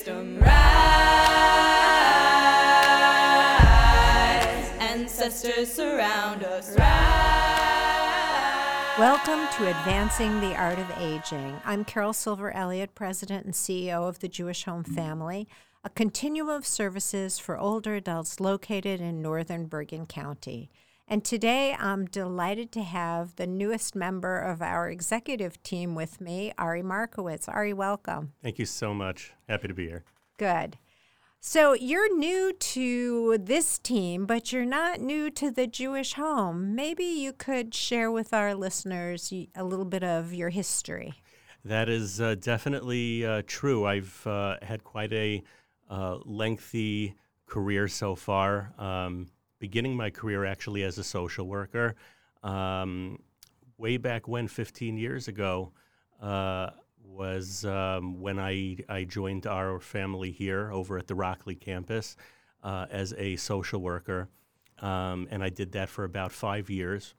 wisdom. Rise, ancestors surround us. Rise. Welcome to Advancing the Art of Aging. I'm Carol Silver Elliott, President and CEO of the Jewish Home Family, a continuum of services for older adults located in northern Bergen County. And today I'm delighted to have the newest member of our executive team with me, Ari Markowitz. Ari, welcome. Thank you so much. Happy to be here. Good. So you're new to this team, but you're not new to the Jewish home. Maybe you could share with our listeners a little bit of your history. That is uh, definitely uh, true. I've uh, had quite a uh, lengthy career so far. Um, beginning my career actually as a social worker. Um, way back when, 15 years ago, uh, was um, when I, I joined our family here over at the Rockleigh campus uh, as a social worker. Um, and I did that for about five years.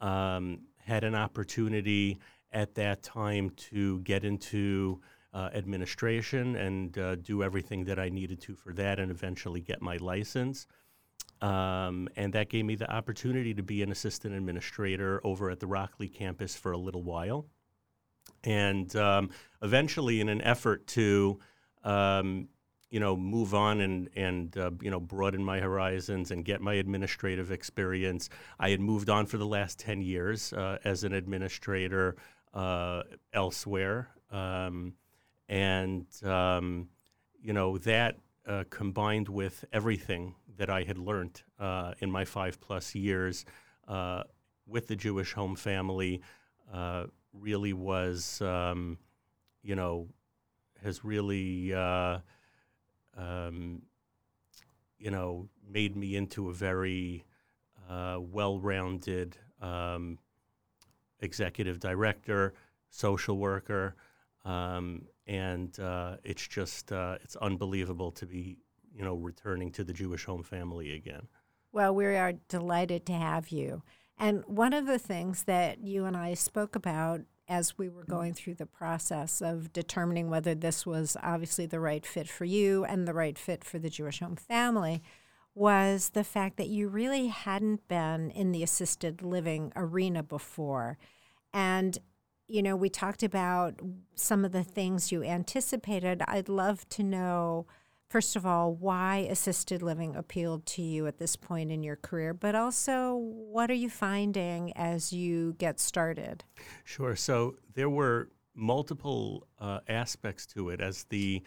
Um, had an opportunity at that time to get into uh, administration and uh, do everything that I needed to for that and eventually get my license. Um, and that gave me the opportunity to be an assistant administrator over at the Rockleigh campus for a little while. And um, eventually, in an effort to, um, you know, move on and and uh, you know broaden my horizons and get my administrative experience, I had moved on for the last ten years uh, as an administrator uh, elsewhere, um, and um, you know that uh, combined with everything that I had learned uh, in my five plus years uh, with the Jewish home family uh, really was, um, you know, has really, uh, um, you know, made me into a very well rounded um, executive director, social worker. Um, and uh, it's just it's unbelievable to be you know, returning to the Jewish home family again. Well, we are delighted to have you. And one of the things that you and I spoke about as we were going through the process of determining whether this was obviously the right fit for you and the right fit for the Jewish home family was the fact that you really hadn't been in the assisted living arena before. And, you know, we talked about some of the things you anticipated. I'd love to know first of all, why assisted living appealed to you at this point in your career, but also what are you finding as you get started? Sure. So there were multiple uh, aspects to it as the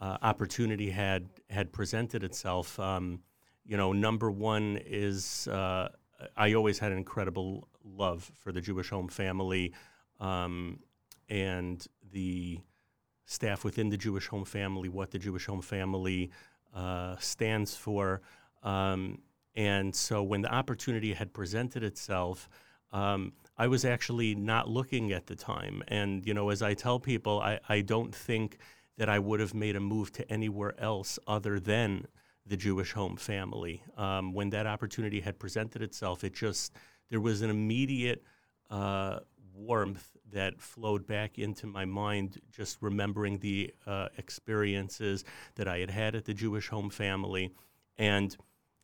uh, opportunity had had presented itself. Um, you know, number one is uh, I always had an incredible love for the Jewish home family um, and the staff within the Jewish home family, what the Jewish home family uh, stands for. Um, and so when the opportunity had presented itself, um, I was actually not looking at the time. And, you know, as I tell people, I, I don't think that I would have made a move to anywhere else other than the Jewish home family. Um, when that opportunity had presented itself, it just, there was an immediate uh, warmth that flowed back into my mind, just remembering the uh, experiences that I had had at the Jewish home family. And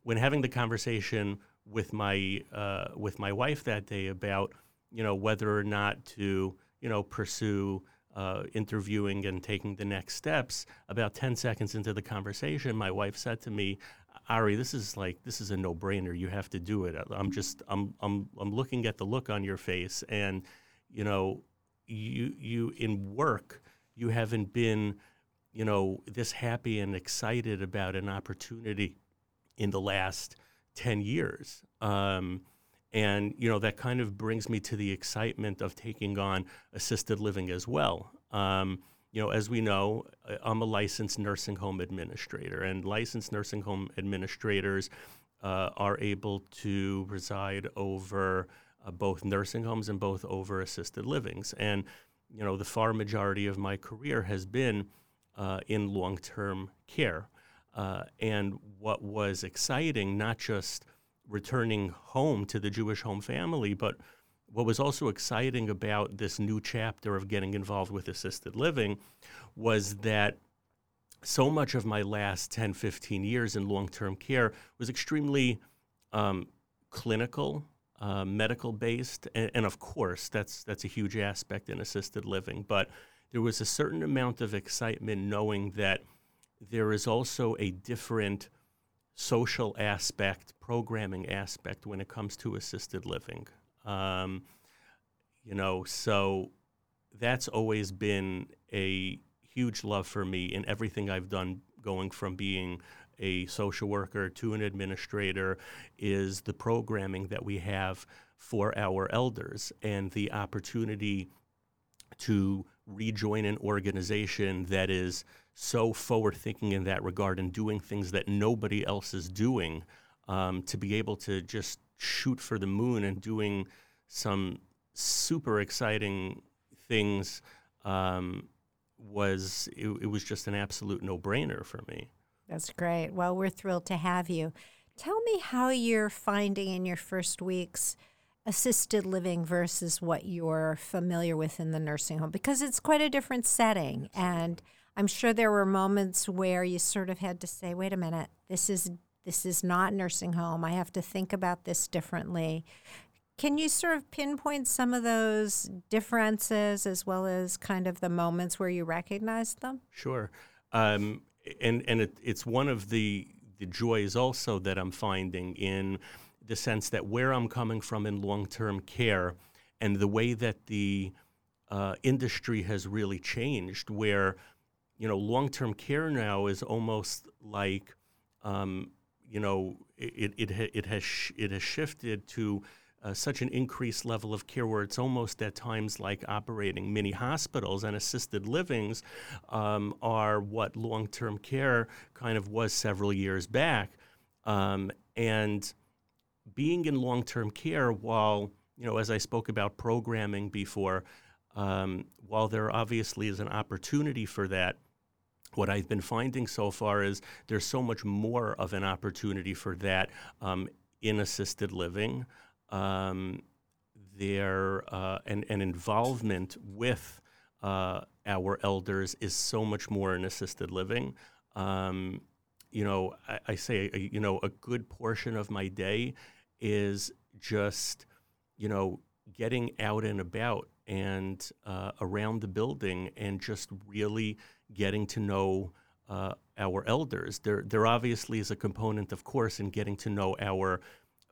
when having the conversation with my uh, with my wife that day about you know whether or not to you know pursue uh, interviewing and taking the next steps, about ten seconds into the conversation, my wife said to me, Ari, this is like this is a no-brainer. You have to do it. I'm just I'm I'm I'm looking at the look on your face, and you know, you you in work you haven't been, you know, this happy and excited about an opportunity in the last ten years. Um, and you know that kind of brings me to the excitement of taking on assisted living as well. Um, you know, as we know, uh, I'm a licensed nursing home administrator, and licensed nursing home administrators uh, are able to reside over uh, both nursing homes and both over assisted livings. And, you know, the far majority of my career has been uh, in long term care. Uh, and what was exciting, not just returning home to the Jewish home family, but what was also exciting about this new chapter of getting involved with assisted living was that so much of my last 10, 15 years in long term care was extremely um, clinical, uh, medical based. And, and, of course, that's, that's a huge aspect in assisted living. But there was a certain amount of excitement knowing that there is also a different social aspect, programming aspect when it comes to assisted living. Um, you know, so that's always been a huge love for me in everything I've done, going from being a social worker to an administrator, is the programming that we have for our elders and the opportunity to rejoin an organization that is so forward thinking in that regard and doing things that nobody else is doing um, to be able to just shoot for the moon and doing some super exciting things um, was it, it was just an absolute no brainer for me. That's great. Well, we're thrilled to have you. Tell me how you're finding in your first weeks assisted living versus what you're familiar with in the nursing home because it's quite a different setting and I'm sure there were moments where you sort of had to say wait a minute this is this is not nursing home I have to think about this differently can you sort of pinpoint some of those differences as well as kind of the moments where you recognized them? Sure. Um, and and it, it's one of the, the joys also that I'm finding in the sense that where I'm coming from in long term care and the way that the uh, industry has really changed, where you know long term care now is almost like um, you know it it, it has it has shifted to uh, such an increased level of care where it's almost at times like operating mini hospitals and assisted livings um, are what long term care kind of was several years back. Um, and being in long term care, while, you know, as I spoke about programming before, um, while there obviously is an opportunity for that, what I've been finding so far is there's so much more of an opportunity for that um, in assisted living um, their uh, and, and involvement with uh, our elders is so much more in assisted living. Um, you know, I, I say, you know, a good portion of my day is just, you know, getting out and about and uh, around the building and just really getting to know uh, our elders. There, there obviously is a component, of course, in getting to know our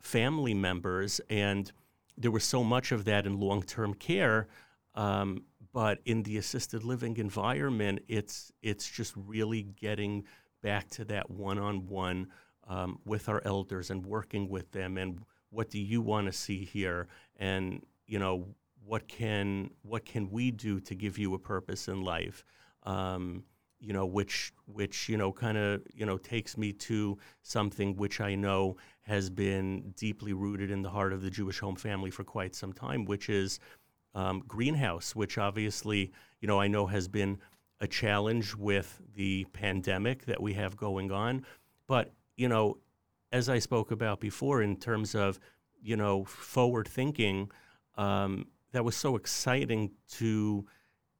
family members, and there was so much of that in long term care. Um, but in the assisted living environment, it's it's just really getting back to that one on one with our elders and working with them. And what do you want to see here? And you know what can what can we do to give you a purpose in life? Um, you know, which which you know kind of you know takes me to something which I know has been deeply rooted in the heart of the Jewish home family for quite some time, which is um, greenhouse, which obviously you know I know has been a challenge with the pandemic that we have going on, but you know, as I spoke about before, in terms of you know forward thinking, um, that was so exciting to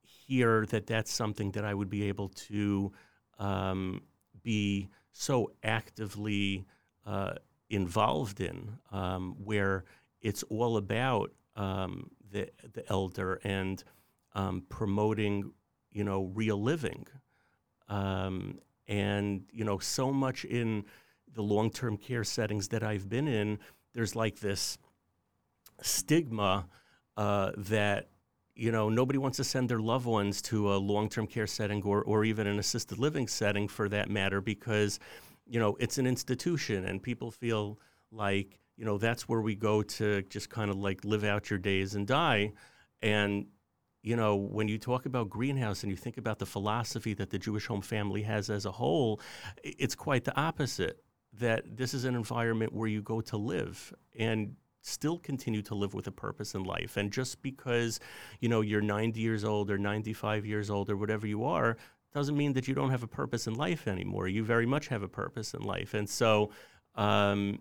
hear that that's something that I would be able to um, be so actively uh, involved in, um, where it's all about um, the the elder and um, promoting, you know, real living, um, and you know, so much in the long term care settings that I've been in, there's like this stigma uh, that you know, nobody wants to send their loved ones to a long-term care setting or, or even an assisted living setting for that matter because, you know, it's an institution and people feel like, you know, that's where we go to just kind of like live out your days and die. And, you know, when you talk about greenhouse and you think about the philosophy that the Jewish home family has as a whole, it's quite the opposite. That this is an environment where you go to live and still continue to live with a purpose in life. And just because, you know, you're 90 years old or 95 years old or whatever you are, doesn't mean that you don't have a purpose in life anymore. You very much have a purpose in life. And so, um,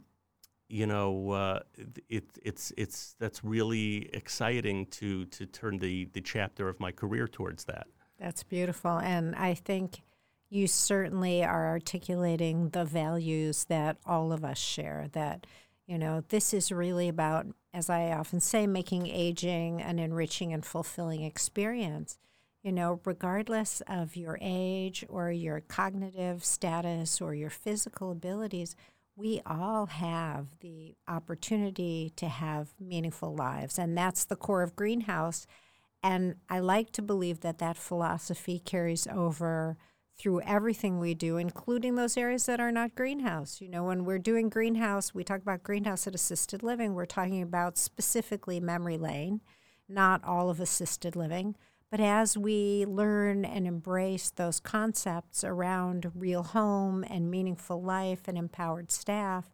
you know, uh, it, it's it's that's really exciting to to turn the the chapter of my career towards that. That's beautiful, and I think you certainly are articulating the values that all of us share. That, you know, this is really about, as I often say, making aging an enriching and fulfilling experience. You know, regardless of your age or your cognitive status or your physical abilities, we all have the opportunity to have meaningful lives. And that's the core of Greenhouse. And I like to believe that that philosophy carries over through everything we do, including those areas that are not greenhouse. You know, when we're doing greenhouse, we talk about greenhouse at assisted living, we're talking about specifically memory lane, not all of assisted living. But as we learn and embrace those concepts around real home and meaningful life and empowered staff,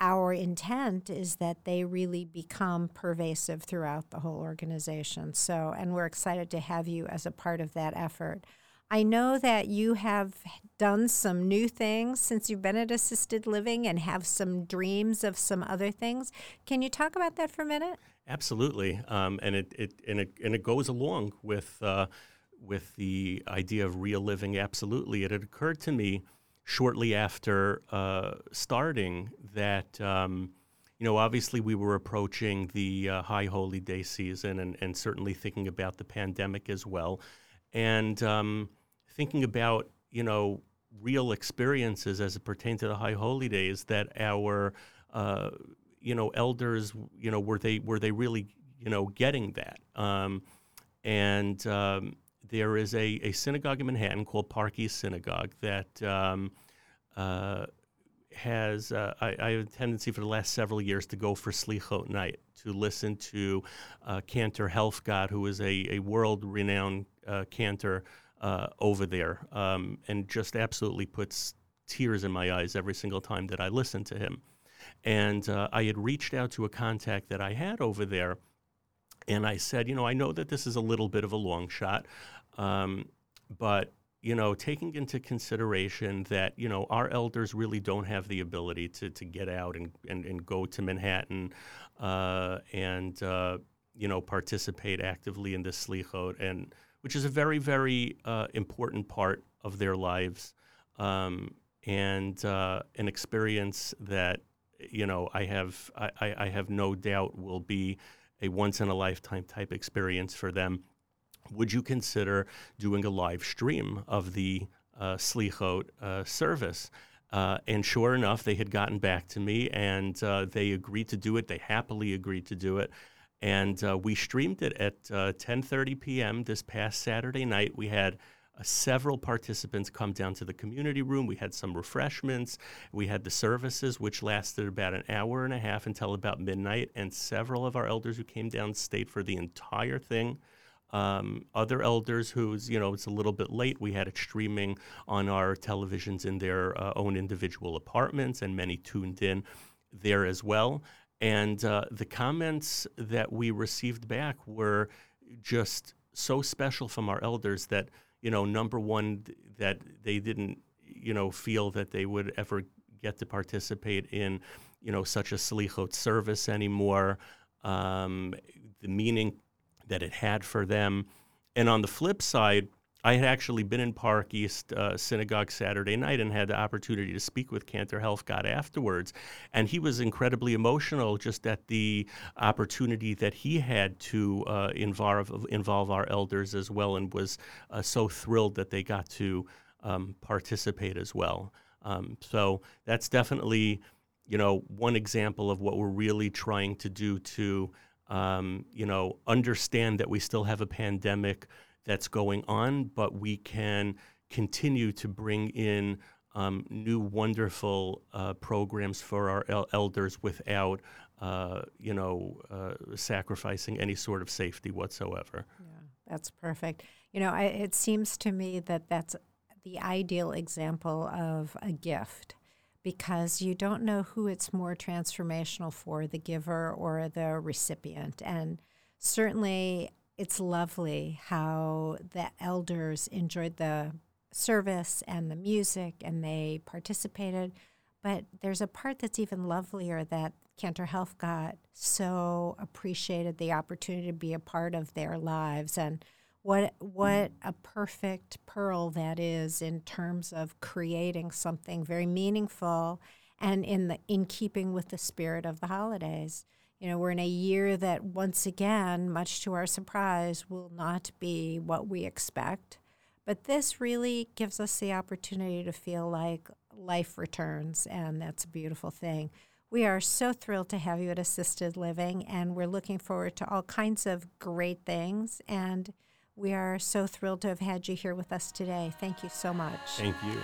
our intent is that they really become pervasive throughout the whole organization. So, and we're excited to have you as a part of that effort. I know that you have done some new things since you've been at assisted living and have some dreams of some other things. Can you talk about that for a minute? Absolutely, um, and it, it and it and it goes along with uh, with the idea of real living. Absolutely, it had occurred to me shortly after uh, starting that. Um, you know, obviously, we were approaching the uh, high holy day season, and, and certainly thinking about the pandemic as well. And um, thinking about you know real experiences as it pertained to the high holy days that our uh, you know elders you know were they were they really you know getting that um, and um, there is a, a synagogue in Manhattan called Park East Synagogue that um, uh, has uh, I, I, have a tendency for the last several years to go for Slichot night to listen to uh, Cantor Helfgott, who is a, a world renowned uh, cantor uh, over there um, and just absolutely puts tears in my eyes every single time that I listen to him. And uh, I had reached out to a contact that I had over there, and I said, you know, I know that this is a little bit of a long shot, um, but you know, taking into consideration that, you know, our elders really don't have the ability to, to get out and, and, and go to Manhattan uh, and, uh, you know, participate actively in this slichot. And which is a very, very uh, important part of their lives um, and uh, an experience that you know I have I, I have no doubt will be a once in a lifetime type experience for them. Would you consider doing a live stream of the uh, Slichot uh, service? Uh, and sure enough, they had gotten back to me and uh, they agreed to do it. They happily agreed to do it and uh, we streamed it at 10:30 uh, p.m. this past Saturday night. We had uh, several participants come down to the community room. We had some refreshments. We had the services, which lasted about an hour and a half until about midnight. And several of our elders who came down stayed for the entire thing. Um, other elders who's you know it's a little bit late. We had it streaming on our televisions in their uh, own individual apartments, and many tuned in there as well. And uh, the comments that we received back were just so special from our elders that, you know, number one, that they didn't, you know, feel that they would ever get to participate in, you know, such a slichot service anymore, um, the meaning that it had for them. And on the flip side, I had actually been in Park East uh, Synagogue Saturday night and had the opportunity to speak with Cantor Helfgott afterwards. And he was incredibly emotional just at the opportunity that he had to uh, involve, involve our elders as well and was uh, so thrilled that they got to um, participate as well. Um, so that's definitely, you know, one example of what we're really trying to do to, um, you know, understand that we still have a pandemic that's going on, but we can continue to bring in um, new wonderful uh, programs for our el- elders without, uh, you know, uh, sacrificing any sort of safety whatsoever. Yeah, that's perfect. You know, I, it seems to me that that's the ideal example of a gift because you don't know who it's more transformational for, the giver or the recipient. And certainly, it's lovely how the elders enjoyed the service and the music and they participated. But there's a part that's even lovelier that Cantor Helfgott so appreciated the opportunity to be a part of their lives. And what what a perfect pearl that is in terms of creating something very meaningful and in the in keeping with the spirit of the holidays. You know, we're in a year that once again, much to our surprise, will not be what we expect. But this really gives us the opportunity to feel like life returns, and that's a beautiful thing. We are so thrilled to have you at Assisted Living, and we're looking forward to all kinds of great things. And we are so thrilled to have had you here with us today. Thank you so much. Thank you.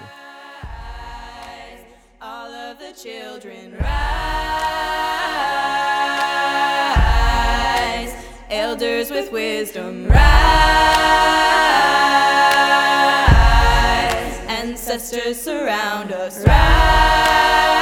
All of the children rise. Elders with wisdom rise. Ancestors surround us rise.